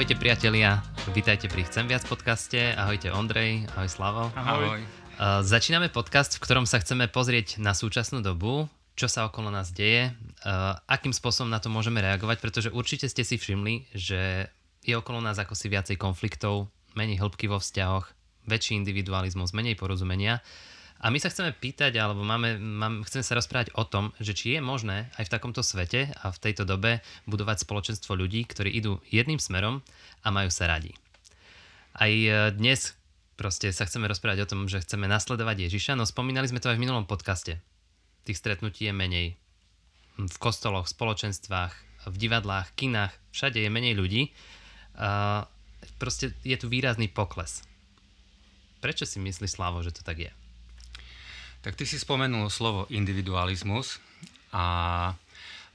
Ahojte priatelia, vítajte pri Chcem viac podcaste. Ahojte Ondrej, ahoj Slavo. Ahoj. Uh, začíname podcast, v ktorom sa chceme pozrieť na súčasnú dobu, čo sa okolo nás deje, uh, akým spôsobom na to môžeme reagovať, pretože určite ste si všimli, že je okolo nás ako si viacej konfliktov, menej hĺbky vo vzťahoch, väčší individualizmus, menej porozumenia. A my sa chceme pýtať, alebo máme, máme, chceme sa rozprávať o tom, že či je možné aj v takomto svete a v tejto dobe budovať spoločenstvo ľudí, ktorí idú jedným smerom a majú sa radi. Aj e, dnes proste sa chceme rozprávať o tom, že chceme nasledovať Ježiša, no spomínali sme to aj v minulom podcaste. Tých stretnutí je menej. V kostoloch, spoločenstvách, v divadlách, kinách, všade je menej ľudí. Proste je tu výrazný pokles. Prečo si myslí Slavo, že to tak je? Tak ty si spomenul slovo individualizmus a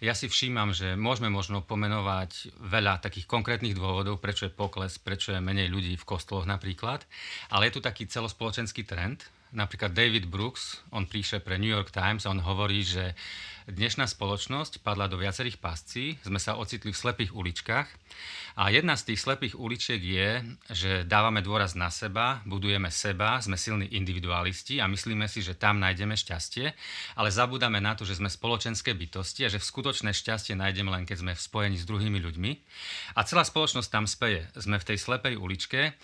ja si všímam, že môžeme možno pomenovať veľa takých konkrétnych dôvodov, prečo je pokles, prečo je menej ľudí v kostoloch napríklad, ale je tu taký celospoločenský trend. Napríklad David Brooks, on píše pre New York Times, on hovorí, že dnešná spoločnosť padla do viacerých pascí, sme sa ocitli v slepých uličkách a jedna z tých slepých uličiek je, že dávame dôraz na seba, budujeme seba, sme silní individualisti a myslíme si, že tam nájdeme šťastie, ale zabúdame na to, že sme spoločenské bytosti a že v skutočné šťastie nájdeme len keď sme v spojení s druhými ľuďmi. A celá spoločnosť tam speje. Sme v tej slepej uličke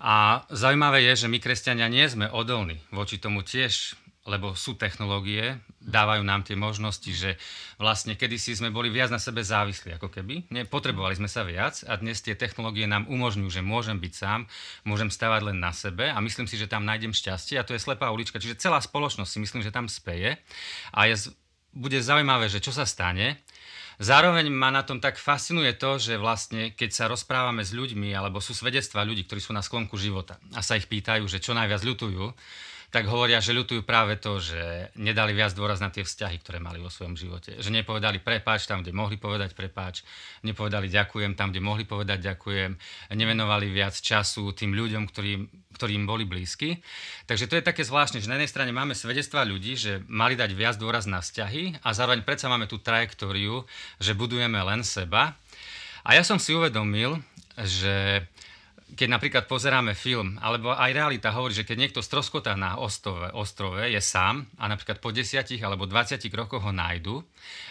a zaujímavé je, že my kresťania nie sme odolní voči tomu tiež lebo sú technológie, dávajú nám tie možnosti, že vlastne kedysi sme boli viac na sebe závislí, ako keby. Nepotrebovali sme sa viac a dnes tie technológie nám umožňujú, že môžem byť sám, môžem stavať len na sebe a myslím si, že tam nájdem šťastie a to je slepá ulička. Čiže celá spoločnosť si myslím, že tam speje a je, bude zaujímavé, že čo sa stane, Zároveň ma na tom tak fascinuje to, že vlastne keď sa rozprávame s ľuďmi, alebo sú svedectvá ľudí, ktorí sú na sklonku života a sa ich pýtajú, že čo najviac ľutujú, tak hovoria, že ľutujú práve to, že nedali viac dôraz na tie vzťahy, ktoré mali vo svojom živote. Že nepovedali prepáč tam, kde mohli povedať prepáč, nepovedali ďakujem tam, kde mohli povedať ďakujem, nevenovali viac času tým ľuďom, ktorým, ktorým boli blízky. Takže to je také zvláštne, že na jednej strane máme svedectvá ľudí, že mali dať viac dôraz na vzťahy a zároveň predsa máme tú trajektóriu, že budujeme len seba. A ja som si uvedomil, že keď napríklad pozeráme film, alebo aj realita hovorí, že keď niekto stroskotá na ostrove, ostrove, je sám a napríklad po 10 alebo 20 rokoch ho nájdu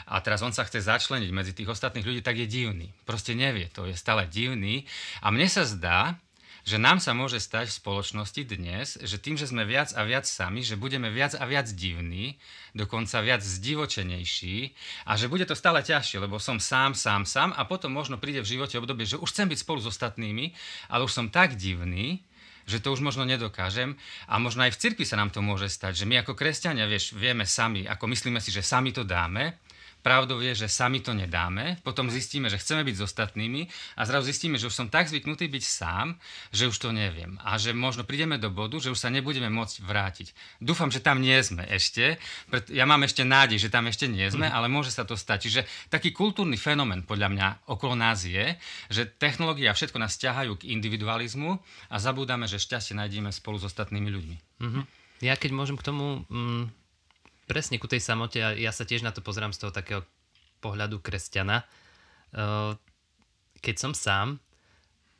a teraz on sa chce začleniť medzi tých ostatných ľudí, tak je divný. Proste nevie, to je stále divný. A mne sa zdá, že nám sa môže stať v spoločnosti dnes, že tým, že sme viac a viac sami, že budeme viac a viac divní, dokonca viac zdivočenejší a že bude to stále ťažšie, lebo som sám, sám, sám a potom možno príde v živote obdobie, že už chcem byť spolu s ostatnými, ale už som tak divný, že to už možno nedokážem a možno aj v cirkvi sa nám to môže stať, že my ako kresťania, vieš, vieme sami, ako myslíme si, že sami to dáme, Pravdou je, že sami to nedáme, potom zistíme, že chceme byť s ostatnými a zrazu zistíme, že už som tak zvyknutý byť sám, že už to neviem. A že možno prídeme do bodu, že už sa nebudeme môcť vrátiť. Dúfam, že tam nie sme ešte. Ja mám ešte nádej, že tam ešte nie sme, ale môže sa to stať. Čiže taký kultúrny fenomén podľa mňa okolo nás je, že technológia všetko nás ťahajú k individualizmu a zabúdame, že šťastie nájdeme spolu s ostatnými ľuďmi. Mm-hmm. Ja keď môžem k tomu mm, presne ku tej samote, a ja sa tiež na to pozerám z toho takého pohľadu kresťana. Keď som sám,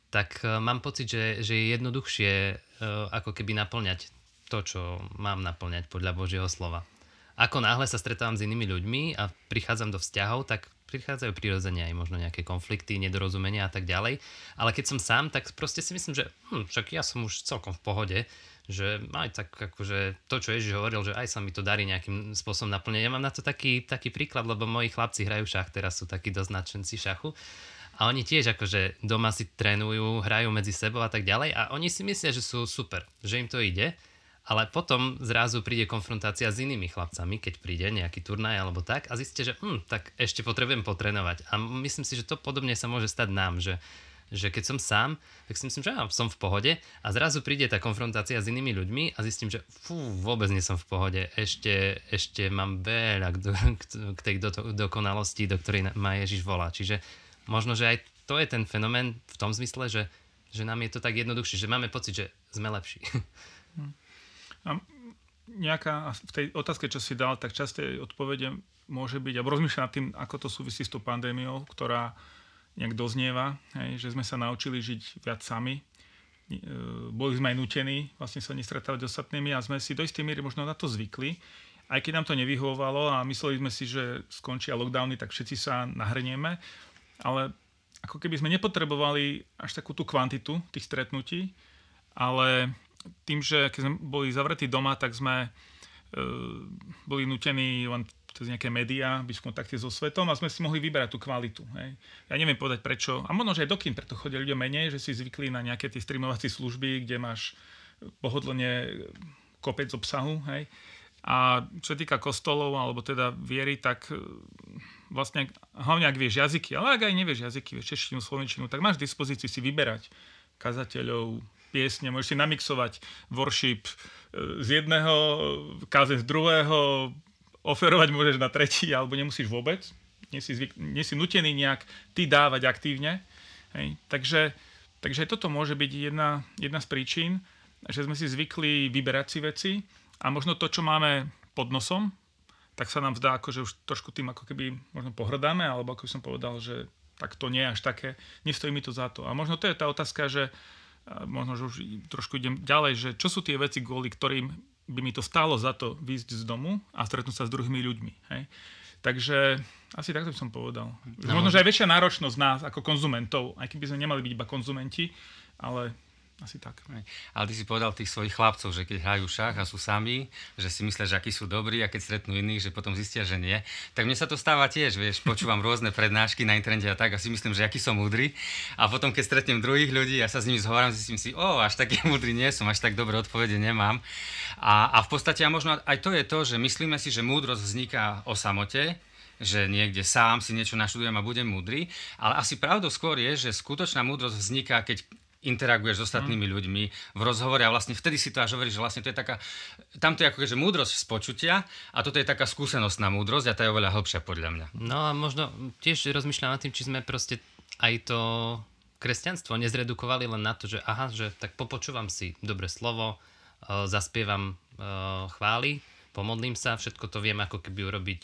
tak eh, mám pocit, že, že je jednoduchšie eh, ako keby naplňať to, čo mám naplňať podľa Božieho slova. Ako náhle sa stretávam s inými ľuďmi a prichádzam do vzťahov, tak prichádzajú prirodzene aj možno nejaké konflikty, nedorozumenia a tak ďalej. Ale keď som sám, tak proste si myslím, že hm, však ja som už celkom v pohode, že aj tak akože to, čo Ježiš hovoril, že aj sa mi to darí nejakým spôsobom naplniť. Ja mám na to taký, taký príklad, lebo moji chlapci hrajú šach, teraz sú takí dosť nadšenci šachu. A oni tiež akože doma si trénujú, hrajú medzi sebou a tak ďalej a oni si myslia, že sú super, že im to ide, ale potom zrazu príde konfrontácia s inými chlapcami, keď príde nejaký turnaj alebo tak a zistíte, že hm, tak ešte potrebujem potrénovať. A myslím si, že to podobne sa môže stať nám, že že keď som sám, tak si myslím, že ja som v pohode a zrazu príde tá konfrontácia s inými ľuďmi a zistím, že fú, vôbec nie som v pohode, ešte, ešte mám veľa k, k tej do, dokonalosti, do ktorej ma Ježiš volá. Čiže možno, že aj to je ten fenomén v tom zmysle, že, že nám je to tak jednoduchšie, že máme pocit, že sme lepší. Hm. A nejaká, v tej otázke, čo si dal, tak časté odpovede môže byť, alebo rozmýšľam nad tým, ako to súvisí s tou pandémiou, ktorá nejak doznieva, hej, že sme sa naučili žiť viac sami. E, boli sme aj nutení vlastne sa nestretávať s ostatnými a sme si do istej miery možno na to zvykli. Aj keď nám to nevyhovovalo a mysleli sme si, že skončia lockdowny, tak všetci sa nahrnieme, ale ako keby sme nepotrebovali až takú tú kvantitu tých stretnutí, ale tým, že keď sme boli zavretí doma, tak sme e, boli nutení len cez nejaké médiá, byť v kontakte so svetom a sme si mohli vyberať tú kvalitu. Hej. Ja neviem povedať prečo. A možno, že aj do kým preto chodia ľudia menej, že si zvykli na nejaké tie streamovacie služby, kde máš pohodlne kopec obsahu. Hej. A čo týka kostolov, alebo teda viery, tak e, vlastne, hlavne ak vieš jazyky, ale ak aj nevieš jazyky, vieš češtinu, slovenčinu, tak máš v dispozícii si vyberať kazateľov, piesne, môžeš si namixovať worship e, z jedného, káze z druhého, oferovať môžeš na tretí, alebo nemusíš vôbec. Nie si, zvyk, nie si nutený nejak ty dávať aktívne. Hej. Takže, takže toto môže byť jedna, jedna z príčin, že sme si zvykli vyberať si veci a možno to, čo máme pod nosom, tak sa nám zdá, ako, že už trošku tým ako keby možno pohrdáme, alebo ako by som povedal, že tak to nie je až také, nestojí mi to za to. A možno to je tá otázka, že možno, že už trošku idem ďalej, že čo sú tie veci, kvôli ktorým by mi to stálo za to výjsť z domu a stretnúť sa s druhými ľuďmi. Hej? Takže asi takto by som povedal. No. Možno, že aj väčšia náročnosť nás ako konzumentov, aj keby sme nemali byť iba konzumenti, ale asi tak. Ale ty si povedal tých svojich chlapcov, že keď hrajú šach a sú sami, že si myslia, že akí sú dobrí a keď stretnú iných, že potom zistia, že nie. Tak mne sa to stáva tiež, vieš, počúvam rôzne prednášky na internete a tak a si myslím, že aký som múdry. A potom, keď stretnem druhých ľudí, ja sa s nimi zhovorám, zistím si, o, až taký múdry nie som, až tak dobré odpovede nemám. A, a v podstate a možno aj to je to, že myslíme si, že múdrosť vzniká o samote, že niekde sám si niečo naštudujem a budem múdry, ale asi pravdou skôr je, že skutočná múdrosť vzniká, keď interaguješ s ostatnými mm. ľuďmi v rozhovore a vlastne vtedy si to až hovoríš, že vlastne to je taká, tam to je ako že múdrosť z počutia a toto je taká skúsenostná múdrosť a tá je oveľa hĺbšia podľa mňa. No a možno tiež rozmýšľam nad tým, či sme proste aj to kresťanstvo nezredukovali len na to, že aha, že tak popočúvam si dobre slovo, uh, zaspievam uh, chvály, pomodlím sa, všetko to viem ako keby urobiť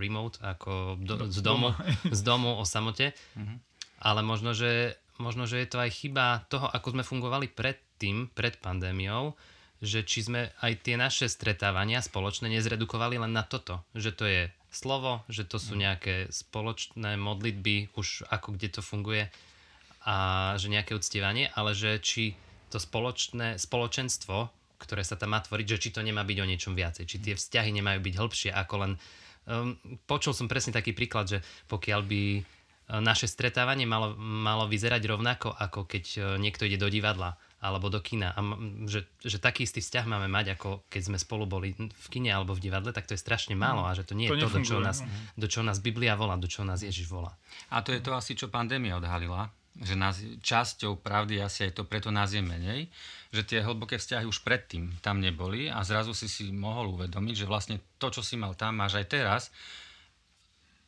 remote, ako do, z, domu, z domu o samote. Mm-hmm. Ale možno, že možno, že je to aj chyba toho, ako sme fungovali predtým, pred pandémiou, že či sme aj tie naše stretávania spoločné nezredukovali len na toto, že to je slovo, že to sú mm. nejaké spoločné modlitby, už ako kde to funguje a že nejaké uctievanie, ale že či to spoločné spoločenstvo, ktoré sa tam má tvoriť, že či to nemá byť o niečom viacej, či tie vzťahy nemajú byť hĺbšie ako len... Um, počul som presne taký príklad, že pokiaľ by naše stretávanie malo, malo vyzerať rovnako, ako keď e, niekto ide do divadla alebo do kina. A že, že taký istý vzťah máme mať, ako keď sme spolu boli v kine alebo v divadle, tak to je strašne málo a že to nie to je to, do čoho, nás, no. do čoho nás Biblia volá, do čoho nás Ježiš volá. A to je to asi, čo pandémia odhalila, že nás, časťou pravdy asi aj to preto nás je menej, že tie hlboké vzťahy už predtým tam neboli a zrazu si si mohol uvedomiť, že vlastne to, čo si mal tam, máš aj teraz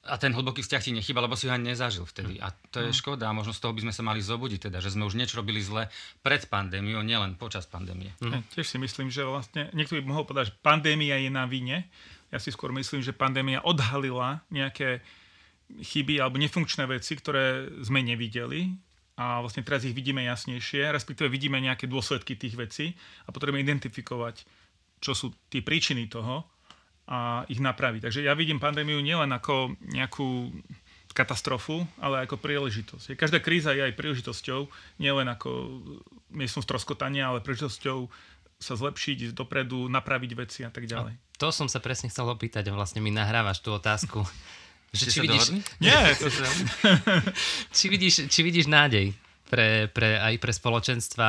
a ten hlboký vzťah ti nechýba, lebo si ho ani nezažil vtedy. A to je mm. škoda. A možno z toho by sme sa mali zobudiť, teda, že sme už niečo robili zle pred pandémiou, nielen počas pandémie. Mm. Ja, tiež si myslím, že vlastne niekto by mohol povedať, že pandémia je na vine. Ja si skôr myslím, že pandémia odhalila nejaké chyby alebo nefunkčné veci, ktoré sme nevideli a vlastne teraz ich vidíme jasnejšie, respektíve vidíme nejaké dôsledky tých vecí a potrebujeme identifikovať, čo sú tie príčiny toho a ich napraviť. Takže ja vidím pandémiu nielen ako nejakú katastrofu, ale ako príležitosť. Každá kríza je aj príležitosťou, nielen ako miestom stroskotania, ale príležitosťou sa zlepšiť, ísť dopredu, napraviť veci a tak ďalej. A to som sa presne chcel opýtať a vlastne mi nahrávaš tú otázku. že či, vidíš, Nie, to či, vidíš, či vidíš nádej pre, pre, aj pre spoločenstva,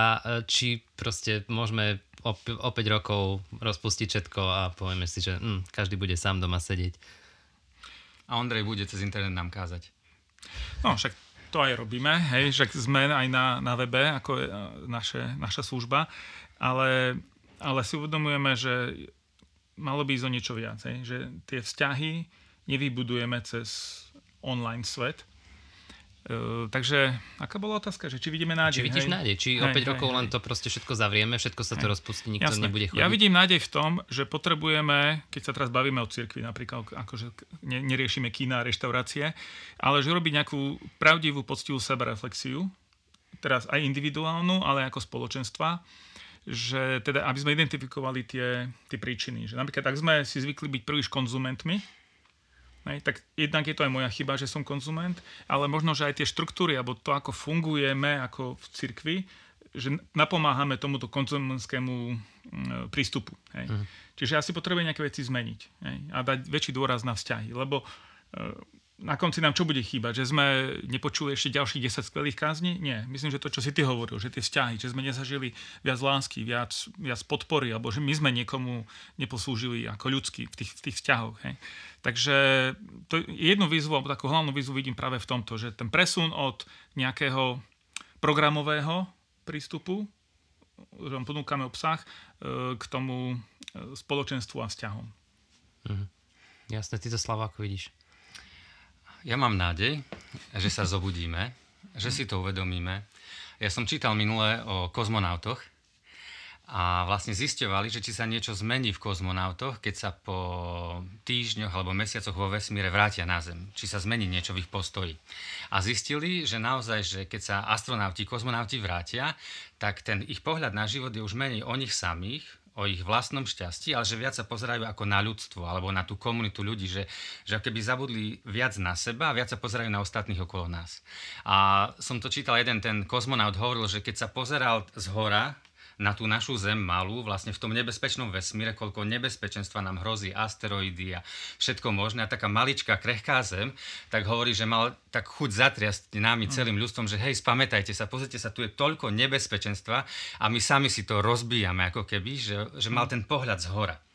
či proste môžeme o, o 5 rokov rozpustiť všetko a povieme si, že hm, každý bude sám doma sedieť. A Ondrej bude cez internet nám kázať. No, však to aj robíme, hej, že sme aj na, na webe, ako je naše, naša služba, ale, ale si uvedomujeme, že malo by ísť o niečo viac, hej, že tie vzťahy nevybudujeme cez online svet, Uh, takže, aká bola otázka? Že či vidíme nádej? Či vidíš hej? nádej? Či hej, o 5 hej, rokov hej. len to proste všetko zavrieme, všetko sa to rozpustí, nikto Jasné. nebude chodiť? Ja vidím nádej v tom, že potrebujeme, keď sa teraz bavíme o cirkvi napríklad, akože ne, neriešime kína reštaurácie, ale že robiť nejakú pravdivú, poctivú sebereflexiu, teraz aj individuálnu, ale ako spoločenstva, že teda, aby sme identifikovali tie, tie príčiny. Že napríklad, ak sme si zvykli byť príliš konzumentmi, Hej, tak jednak je to aj moja chyba, že som konzument, ale možno, že aj tie štruktúry, alebo to, ako fungujeme ako v cirkvi, že napomáhame tomuto konzumentskému mm, prístupu. Hej. Uh-huh. Čiže asi potrebujem nejaké veci zmeniť hej, a dať väčší dôraz na vzťahy, lebo e, na konci nám čo bude chýbať? Že sme nepočuli ešte ďalších 10 skvelých kázni? Nie. Myslím, že to, čo si ty hovoril, že tie vzťahy, že sme nezažili viac lásky, viac, viac podpory, alebo že my sme niekomu neposlúžili ako ľudský v tých, v tých vzťahoch. Hej. Takže to jednu výzvu, alebo takú hlavnú výzvu vidím práve v tomto, že ten presun od nejakého programového prístupu, že ponúkame obsah, e, k tomu e, spoločenstvu a vzťahom. Mhm. Jasné, ty to Slava, vidíš? Ja mám nádej, že sa zobudíme, že si to uvedomíme. Ja som čítal minule o kozmonautoch a vlastne zisťovali, že či sa niečo zmení v kozmonautoch, keď sa po týždňoch alebo mesiacoch vo vesmíre vrátia na Zem. Či sa zmení niečo v ich postoji. A zistili, že naozaj, že keď sa astronauti, kozmonauti vrátia, tak ten ich pohľad na život je už menej o nich samých, o ich vlastnom šťastí, ale že viac sa pozerajú ako na ľudstvo alebo na tú komunitu ľudí, že, že keby zabudli viac na seba a viac sa pozerajú na ostatných okolo nás. A som to čítal, jeden ten kozmonaut hovoril, že keď sa pozeral z hora na tú našu Zem malú, vlastne v tom nebezpečnom vesmíre, koľko nebezpečenstva nám hrozí, asteroidy a všetko možné. A taká maličká, krehká Zem, tak hovorí, že mal tak chuť zatriasť nami mm. celým ľudstvom, že hej, spamätajte sa, pozrite sa, tu je toľko nebezpečenstva a my sami si to rozbíjame, ako keby, že, že mal ten pohľad z hora.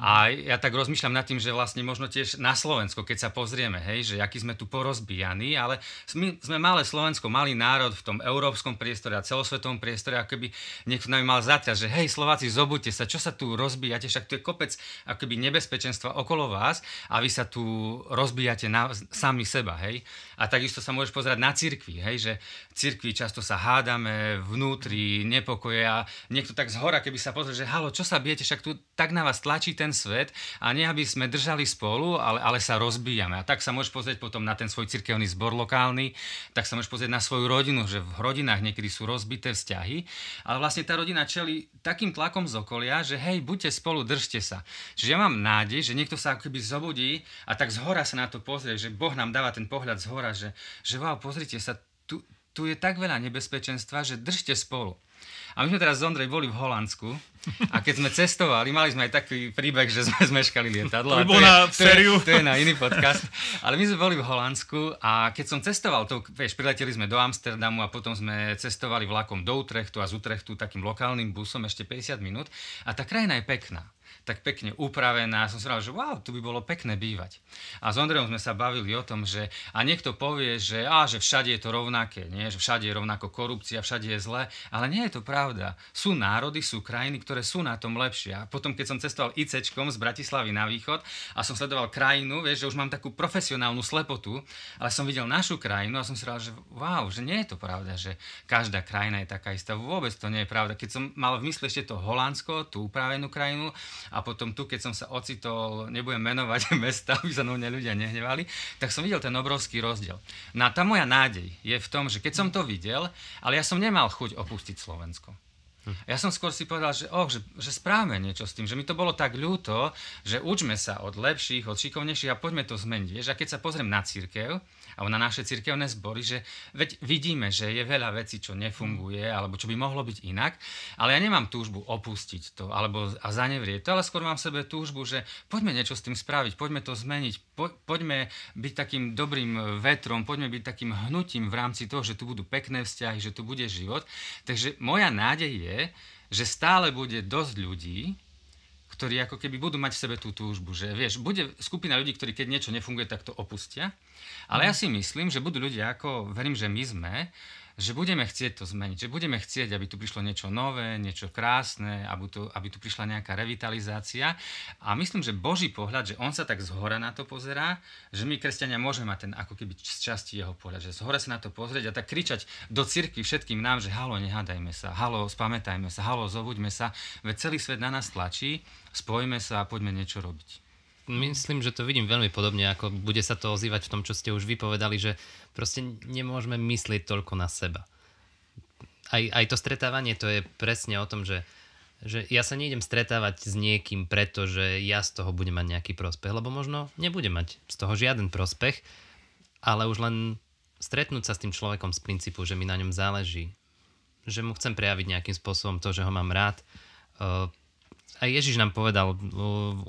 A ja tak rozmýšľam nad tým, že vlastne možno tiež na Slovensko, keď sa pozrieme, hej, že aký sme tu porozbíjaní, ale my sme malé Slovensko, malý národ v tom európskom priestore a celosvetovom priestore, ako keby niekto nám mal zaťať, že hej, Slováci, zobudte sa, čo sa tu rozbíjate, však tu je kopec akoby nebezpečenstva okolo vás a vy sa tu rozbíjate na, sami seba, hej. A takisto sa môžeš pozerať na cirkvi, hej, že cirkvi často sa hádame vnútri, nepokoje a niekto tak z hora, keby sa pozrie, že halo, čo sa bijete, však tu tak na vás tlačí ten svet a nie aby sme držali spolu, ale, ale sa rozbíjame. A tak sa môžeš pozrieť potom na ten svoj cirkevný zbor lokálny, tak sa môžeš pozrieť na svoju rodinu, že v rodinách niekedy sú rozbité vzťahy, ale vlastne tá rodina čeli takým tlakom z okolia, že hej, buďte spolu, držte sa. Čiže ja mám nádej, že niekto sa ako keby zobudí a tak z hora sa na to pozrie, že Boh nám dáva ten pohľad z hora, že, že wow, pozrite sa, tu, tu je tak veľa nebezpečenstva, že držte spolu. A my sme teraz z Ondrej boli v Holandsku a keď sme cestovali, mali sme aj taký príbeh, že sme zmeškali lietadlo. To by bol na to, je, to, je, na iný podcast. Ale my sme boli v Holandsku a keď som cestoval, to, vieš, prileteli sme do Amsterdamu a potom sme cestovali vlakom do Utrechtu a z Utrechtu takým lokálnym busom ešte 50 minút. A tá krajina je pekná tak pekne upravená. Som si že wow, tu by bolo pekné bývať. A s Ondrejom sme sa bavili o tom, že a niekto povie, že, á, že všade je to rovnaké, nie? že všade je rovnako korupcia, všade je zle, ale nie je to pravda. Sú národy, sú krajiny, ktoré sú na tom lepšie. A potom, keď som cestoval ICčkom z Bratislavy na východ a som sledoval krajinu, vieš, že už mám takú profesionálnu slepotu, ale som videl našu krajinu a som si že wow, že nie je to pravda, že každá krajina je taká istá. Vôbec to nie je pravda. Keď som mal v mysli ešte to Holandsko, tú upravenú krajinu potom tu, keď som sa ocitol, nebudem menovať mesta, aby sa mňa ľudia nehnevali, tak som videl ten obrovský rozdiel. No a tá moja nádej je v tom, že keď som to videl, ale ja som nemal chuť opustiť Slovensko. Ja som skôr si povedal, že, oh, že, že správame niečo s tým, že mi to bolo tak ľúto, že učme sa od lepších, od šikovnejších a poďme to zmeniť. a keď sa pozriem na církev, alebo na naše cirkevné zbory, že veď vidíme, že je veľa vecí, čo nefunguje, alebo čo by mohlo byť inak, ale ja nemám túžbu opustiť to, alebo a zanevrieť to, ale skôr mám v sebe túžbu, že poďme niečo s tým spraviť, poďme to zmeniť, po, poďme byť takým dobrým vetrom, poďme byť takým hnutím v rámci toho, že tu budú pekné vzťahy, že tu bude život. Takže moja nádej je, že stále bude dosť ľudí, ktorí ako keby budú mať v sebe tú túžbu, že vieš, bude skupina ľudí, ktorí keď niečo nefunguje, tak to opustia. Ale mm. ja si myslím, že budú ľudia, ako verím, že my sme, že budeme chcieť to zmeniť, že budeme chcieť, aby tu prišlo niečo nové, niečo krásne, aby tu, aby tu prišla nejaká revitalizácia. A myslím, že Boží pohľad, že on sa tak zhora na to pozerá, že my, kresťania, môžeme mať ten ako keby z časti jeho pohľad, že zhora sa na to pozrieť a tak kričať do cirkvi všetkým nám, že halo, nehádajme sa, halo, spamätajme sa, halo, zobuďme sa, veď celý svet na nás tlačí, spojme sa a poďme niečo robiť. Myslím, že to vidím veľmi podobne, ako bude sa to ozývať v tom, čo ste už vypovedali, že proste nemôžeme myslieť toľko na seba. Aj, aj to stretávanie, to je presne o tom, že, že ja sa nejdem stretávať s niekým, pretože ja z toho budem mať nejaký prospech, lebo možno nebudem mať z toho žiaden prospech, ale už len stretnúť sa s tým človekom z princípu, že mi na ňom záleží, že mu chcem prejaviť nejakým spôsobom to, že ho mám rád, aj Ježiš nám povedal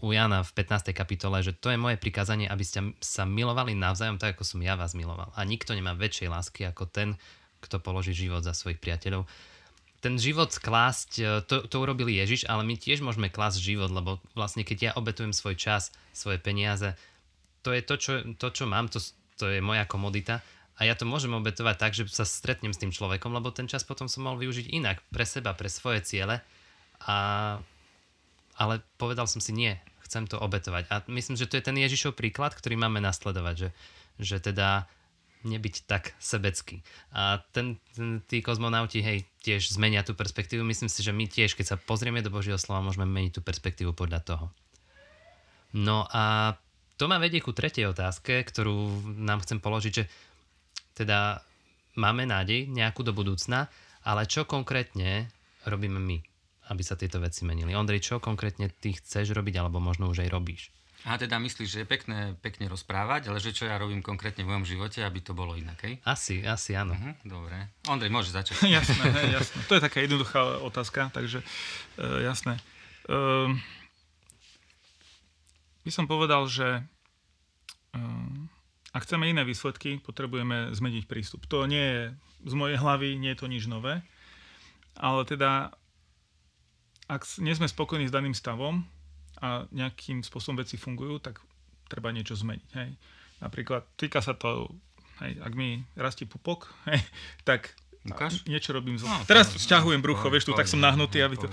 u Jana v 15. kapitole, že to je moje prikázanie, aby ste sa milovali navzájom tak, ako som ja vás miloval. A nikto nemá väčšej lásky ako ten, kto položí život za svojich priateľov. Ten život klásť, e, to, to urobili Ježiš, ale my tiež môžeme klásť život, lebo vlastne keď ja obetujem svoj čas, svoje peniaze, to je to, čo, to, čo mám, to, to je moja komodita a ja to môžem obetovať tak, že sa stretnem s tým človekom, lebo ten čas potom som mohol využiť inak, pre seba, pre svoje ciele a ale povedal som si nie, chcem to obetovať. A myslím, že to je ten Ježišov príklad, ktorý máme nasledovať, že, že teda nebyť tak sebecký. A ten, ten, tí kozmonauti, hej, tiež zmenia tú perspektívu. Myslím si, že my tiež, keď sa pozrieme do Božieho slova, môžeme meniť tú perspektívu podľa toho. No a to ma vedie ku tretej otázke, ktorú nám chcem položiť, že teda máme nádej nejakú do budúcna, ale čo konkrétne robíme my? Aby sa tieto veci menili. Ondrej, čo konkrétne ty chceš robiť, alebo možno už aj robíš? A teda myslíš, že je pekné, pekne rozprávať, ale že čo ja robím konkrétne v mojom živote, aby to bolo inak, hej? Asi, asi áno. Uh-huh, dobre. Ondrej, môže začať. jasné, hej, jasné. To je taká jednoduchá otázka, takže uh, jasné. Uh, by som povedal, že uh, ak chceme iné výsledky, potrebujeme zmeniť prístup. To nie je z mojej hlavy, nie je to nič nové, ale teda ak nie sme spokojní s daným stavom a nejakým spôsobom veci fungujú, tak treba niečo zmeniť. Hej. Napríklad týka sa to, hej, ak mi rastie pupok, hej, tak Ukáž? niečo robím zle. No, Teraz sťahujem brucho, vieš, tu tak som nahnutý, aby to...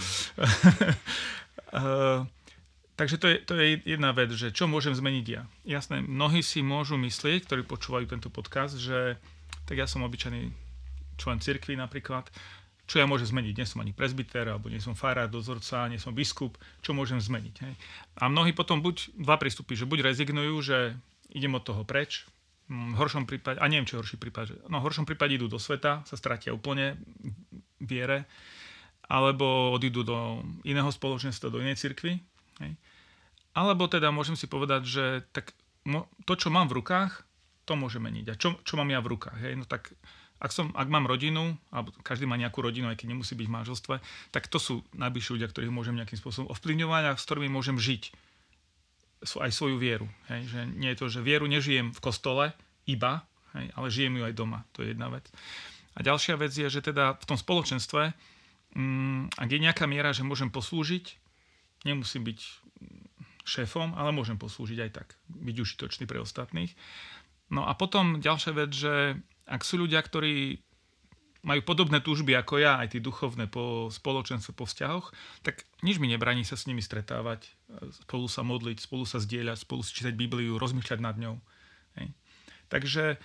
uh, takže to je, to je jedna vec, že čo môžem zmeniť ja. Jasné, mnohí si môžu myslieť, ktorí počúvajú tento podcast, že tak ja som obyčajný člen cirkvi napríklad, čo ja môžem zmeniť. Nie som ani prezbiter, alebo nie som farár, dozorca, nie som biskup, čo môžem zmeniť. Hej. A mnohí potom buď dva prístupy, že buď rezignujú, že idem od toho preč, v horšom prípade, a neviem, čo je horší prípad, že, no v horšom prípade idú do sveta, sa stratia úplne viere, alebo odídu do iného spoločenstva, do inej cirkvi. Hej. Alebo teda môžem si povedať, že tak to, čo mám v rukách, to môže meniť. A čo, čo mám ja v rukách? Hej? No tak ak, som, ak mám rodinu, alebo každý má nejakú rodinu, aj keď nemusí byť v manželstve, tak to sú najbližší ľudia, ktorých môžem nejakým spôsobom ovplyvňovať a s ktorými môžem žiť aj svoju vieru. Hej? Že nie je to, že vieru nežijem v kostole iba, hej? ale žijem ju aj doma. To je jedna vec. A ďalšia vec je, že teda v tom spoločenstve, mm, ak je nejaká miera, že môžem poslúžiť, nemusím byť šéfom, ale môžem poslúžiť aj tak, byť užitočný pre ostatných. No a potom ďalšia vec, že ak sú ľudia, ktorí majú podobné túžby ako ja, aj tí duchovné po spoločenstve, po vzťahoch, tak nič mi nebraní sa s nimi stretávať, spolu sa modliť, spolu sa zdieľať, spolu si čítať Bibliu, rozmýšľať nad ňou. Hej. Takže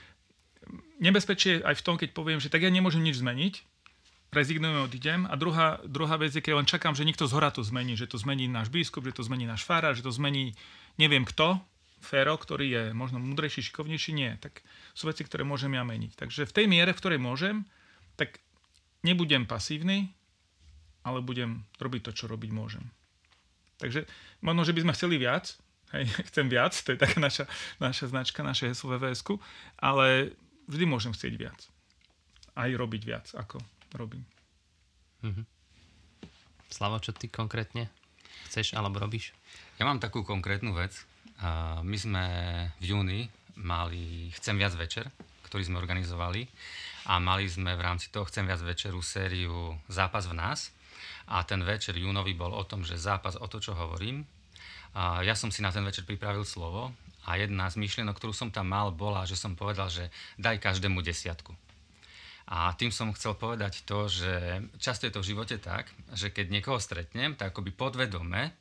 nebezpečie aj v tom, keď poviem, že tak ja nemôžem nič zmeniť, rezignujem, odídem. A druhá, druhá vec je, keď len čakám, že niekto z hora to zmení, že to zmení náš biskup, že to zmení náš farár, že to zmení neviem kto, Féro, ktorý je možno múdrejší, šikovnejší, nie. Tak sú veci, ktoré môžem ja meniť. Takže v tej miere, v ktorej môžem, tak nebudem pasívny, ale budem robiť to, čo robiť môžem. Takže možno, že by sme chceli viac, hej, chcem viac, to je taká naša, naša značka, naše heslo vvs ale vždy môžem chcieť viac. Aj robiť viac, ako robím. Mhm. Slavo, čo ty konkrétne chceš alebo robíš? Ja mám takú konkrétnu vec, my sme v júni mali Chcem viac večer, ktorý sme organizovali a mali sme v rámci toho Chcem viac večeru sériu Zápas v nás a ten večer júnový bol o tom, že zápas o to, čo hovorím. A ja som si na ten večer pripravil slovo a jedna z myšlienok, ktorú som tam mal, bola, že som povedal, že daj každému desiatku. A tým som chcel povedať to, že často je to v živote tak, že keď niekoho stretnem, tak akoby podvedome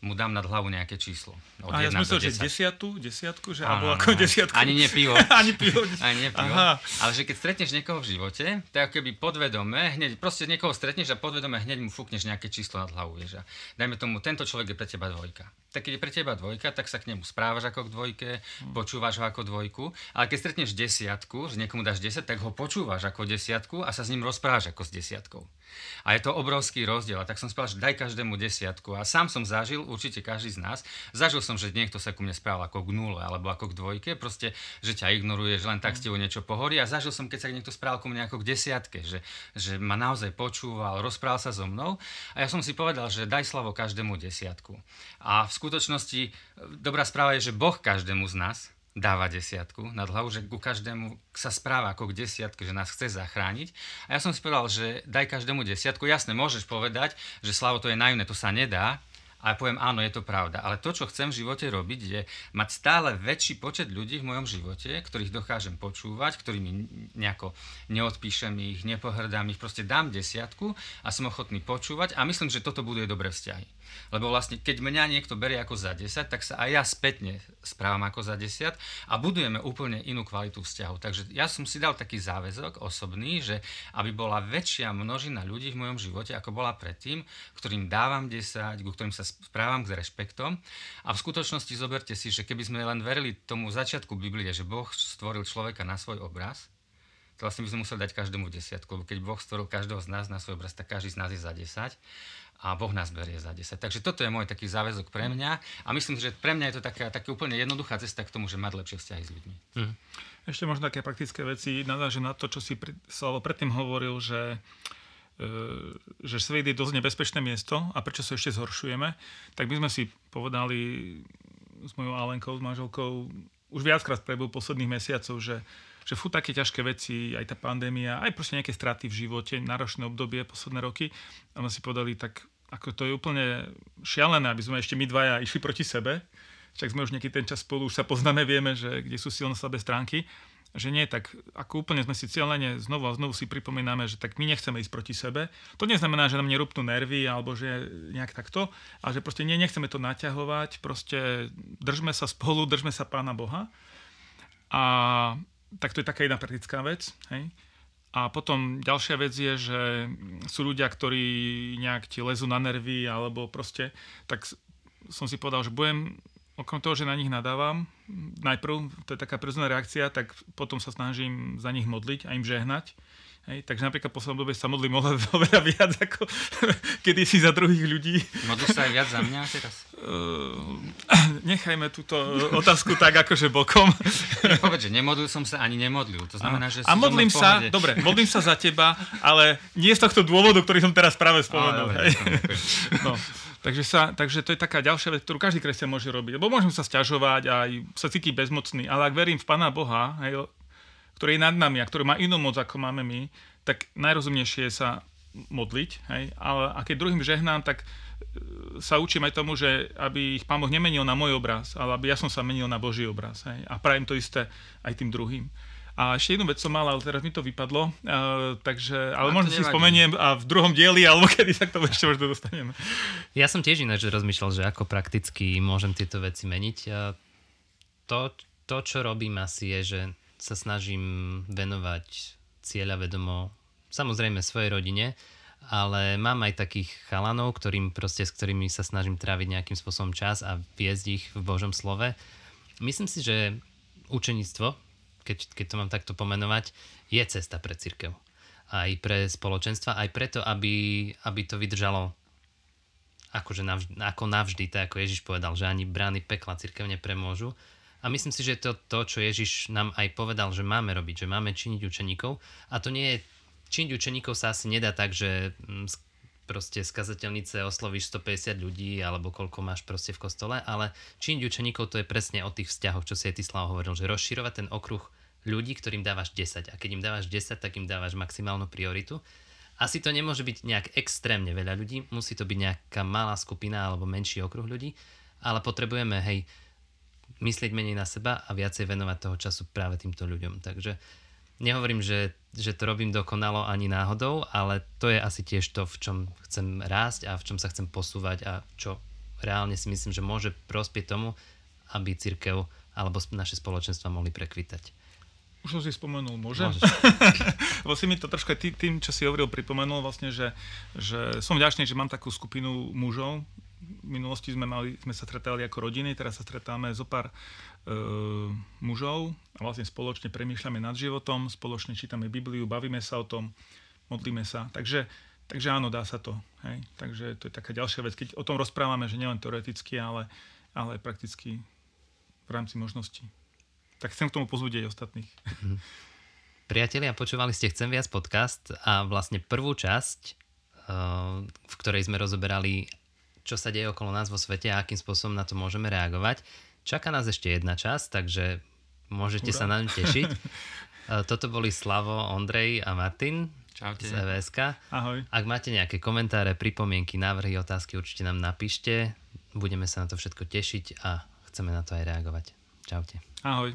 mu dám nad hlavu nejaké číslo. Od a ja som myslel, že desiatu, desiatku, že alebo ako desiatku. Ani nie pivo. ani pivo. ani nie pivo. Aha. Ale že keď stretneš niekoho v živote, tak keby podvedome, hneď, proste niekoho stretneš a podvedome hneď mu fúkneš nejaké číslo nad hlavu. Vieš. A dajme tomu, tento človek je pre teba dvojka. Tak keď je pre teba dvojka, tak sa k nemu správaš ako k dvojke, hmm. počúvaš ho ako dvojku. Ale keď stretneš desiatku, že niekomu dáš 10, tak ho počúvaš ako desiatku a sa s ním rozprávaš ako s desiatkou. A je to obrovský rozdiel. A tak som spal, že daj každému desiatku. A sám som zažil, určite každý z nás, zažil som, že niekto sa ku mne správal ako k nule alebo ako k dvojke, proste, že ťa ignoruje, že len tak s tebou niečo pohorí. A zažil som, keď sa niekto správal ku mne ako k desiatke, že, že ma naozaj počúval, rozprával sa so mnou. A ja som si povedal, že daj slavo každému desiatku. A v skutočnosti dobrá správa je, že Boh každému z nás dáva desiatku nad hlavu, že ku každému sa správa ako k desiatke, že nás chce zachrániť. A ja som si povedal, že daj každému desiatku. Jasne, môžeš povedať, že slavo to je naivné, to sa nedá, a ja poviem, áno, je to pravda. Ale to, čo chcem v živote robiť, je mať stále väčší počet ľudí v mojom živote, ktorých dokážem počúvať, ktorými nejako neodpíšem ich, nepohrdám ich, proste dám desiatku a som ochotný počúvať a myslím, že toto buduje dobré vzťahy. Lebo vlastne, keď mňa niekto berie ako za 10, tak sa aj ja spätne správam ako za 10 a budujeme úplne inú kvalitu vzťahu. Takže ja som si dal taký záväzok osobný, že aby bola väčšia množina ľudí v mojom živote, ako bola predtým, ktorým dávam 10, ku ktorým sa správam s rešpektom. A v skutočnosti zoberte si, že keby sme len verili tomu začiatku Biblie, že Boh stvoril človeka na svoj obraz, to vlastne by sme museli dať každému desiatku, lebo keď Boh stvoril každého z nás na svoj obraz, tak každý z nás je za 10 a Boh nás berie za 10. Takže toto je môj taký záväzok pre mňa a myslím, že pre mňa je to taká, taká úplne jednoduchá cesta k tomu, že mať lepšie vzťahy s ľuďmi. Mm. Ešte možno také praktické veci, nadáže na to, čo si pri, Slavo predtým hovoril, že e, že svet je dosť nebezpečné miesto a prečo sa ešte zhoršujeme, tak my sme si povedali s mojou Alenkou, s manželkou, už viackrát prebu posledných mesiacov, že že fú také ťažké veci, aj tá pandémia, aj proste nejaké straty v živote, náročné obdobie, posledné roky. A sme si povedali, tak ako to je úplne šialené, aby sme ešte my dvaja išli proti sebe. Však sme už nejaký ten čas spolu, už sa poznáme, vieme, že kde sú silné slabé stránky. Že nie, tak ako úplne sme si cieľene znovu a znovu si pripomíname, že tak my nechceme ísť proti sebe. To neznamená, že nám nerúpnú nervy alebo že nejak takto, ale že proste nie, nechceme to naťahovať, proste držme sa spolu, držme sa Pána Boha. A tak to je taká jedna praktická vec. Hej? A potom ďalšia vec je, že sú ľudia, ktorí nejak ti lezú na nervy alebo proste, tak som si povedal, že budem, okrem toho, že na nich nadávam, najprv, to je taká prirodzená reakcia, tak potom sa snažím za nich modliť a im žehnať Hej, takže napríklad v poslednom dobe sa modlím oveľa viac ako kedy si za druhých ľudí. Modlíš sa aj viac za mňa teraz? Uh, nechajme túto otázku tak akože bokom. Povedz, že nemodlil som sa ani nemodlil. To znamená, že A modlím sa, dobre, modlím sa za teba, ale nie z tohto dôvodu, ktorý som teraz práve spomenul. Ale, no. Takže, sa, takže to je taká ďalšia vec, ktorú každý kresťan môže robiť. Lebo môžem sa stiažovať a aj sa cítiť bezmocný, ale ak verím v Pána Boha, hej, ktorý je nad nami a ktorý má inú moc, ako máme my, tak najrozumnejšie je sa modliť. Hej? Ale, a keď druhým žehnám, tak e, sa učím aj tomu, že aby ich Pán Boh nemenil na môj obraz, ale aby ja som sa menil na Boží obraz. Hej? A prajem to isté aj tým druhým. A ešte jednu vec som mal, ale teraz mi to vypadlo, uh, takže, ale možno si spomeniem a v druhom dieli, alebo kedy sa k tomu ešte možno dostaneme. Ja som tiež ináč rozmýšľal, že ako prakticky môžem tieto veci meniť. A to, to, čo robím asi je, že sa snažím venovať cieľa vedomo samozrejme svojej rodine, ale mám aj takých chalanov, ktorým proste, s ktorými sa snažím tráviť nejakým spôsobom čas a viesť ich v Božom slove. Myslím si, že učeníctvo, keď, keď to mám takto pomenovať, je cesta pre církev. Aj pre spoločenstva, aj preto, aby, aby to vydržalo akože navždy, ako navždy, tak ako Ježiš povedal, že ani brány pekla církev nepremôžu, a myslím si, že to to, čo Ježiš nám aj povedal, že máme robiť, že máme činiť učeníkov. A to nie je, činiť učeníkov sa asi nedá tak, že mm, proste z kazateľnice oslovíš 150 ľudí alebo koľko máš proste v kostole, ale činiť učeníkov to je presne o tých vzťahoch, čo si aj ty Slavo hovoril, že rozširovať ten okruh ľudí, ktorým dávaš 10 a keď im dávaš 10, tak im dávaš maximálnu prioritu. Asi to nemôže byť nejak extrémne veľa ľudí, musí to byť nejaká malá skupina alebo menší okruh ľudí, ale potrebujeme, hej, myslieť menej na seba a viacej venovať toho času práve týmto ľuďom. Takže nehovorím, že, že to robím dokonalo ani náhodou, ale to je asi tiež to, v čom chcem rásť a v čom sa chcem posúvať a čo reálne si myslím, že môže prospieť tomu, aby církev alebo naše spoločenstva mohli prekvitať. Už som si spomenul, môžem? Si mi to troška tý, tým, čo si hovoril, pripomenul vlastne, že, že som vďačný, že mám takú skupinu mužov. V minulosti sme, mali, sme sa stretali ako rodiny, teraz sa stretáme zo pár e, mužov a vlastne spoločne premýšľame nad životom, spoločne čítame Bibliu, bavíme sa o tom, modlíme sa. Takže, takže áno, dá sa to. Hej? Takže to je taká ďalšia vec, keď o tom rozprávame, že nielen teoreticky, ale, ale prakticky v rámci možností tak chcem k tomu pozbudiť ostatných. Mm. Priatelia, počúvali ste Chcem viac podcast a vlastne prvú časť, eh, v ktorej sme rozoberali, čo sa deje okolo nás vo svete a akým spôsobom na to môžeme reagovať. Čaká nás ešte jedna časť, takže môžete Ura. sa na ňu tešiť. Eh, toto boli Slavo, Ondrej a Martin Čaute. z EVSK. Ahoj. Ak máte nejaké komentáre, pripomienky, návrhy, otázky, určite nám napíšte. Budeme sa na to všetko tešiť a chceme na to aj reagovať. Čaute. Ahoj.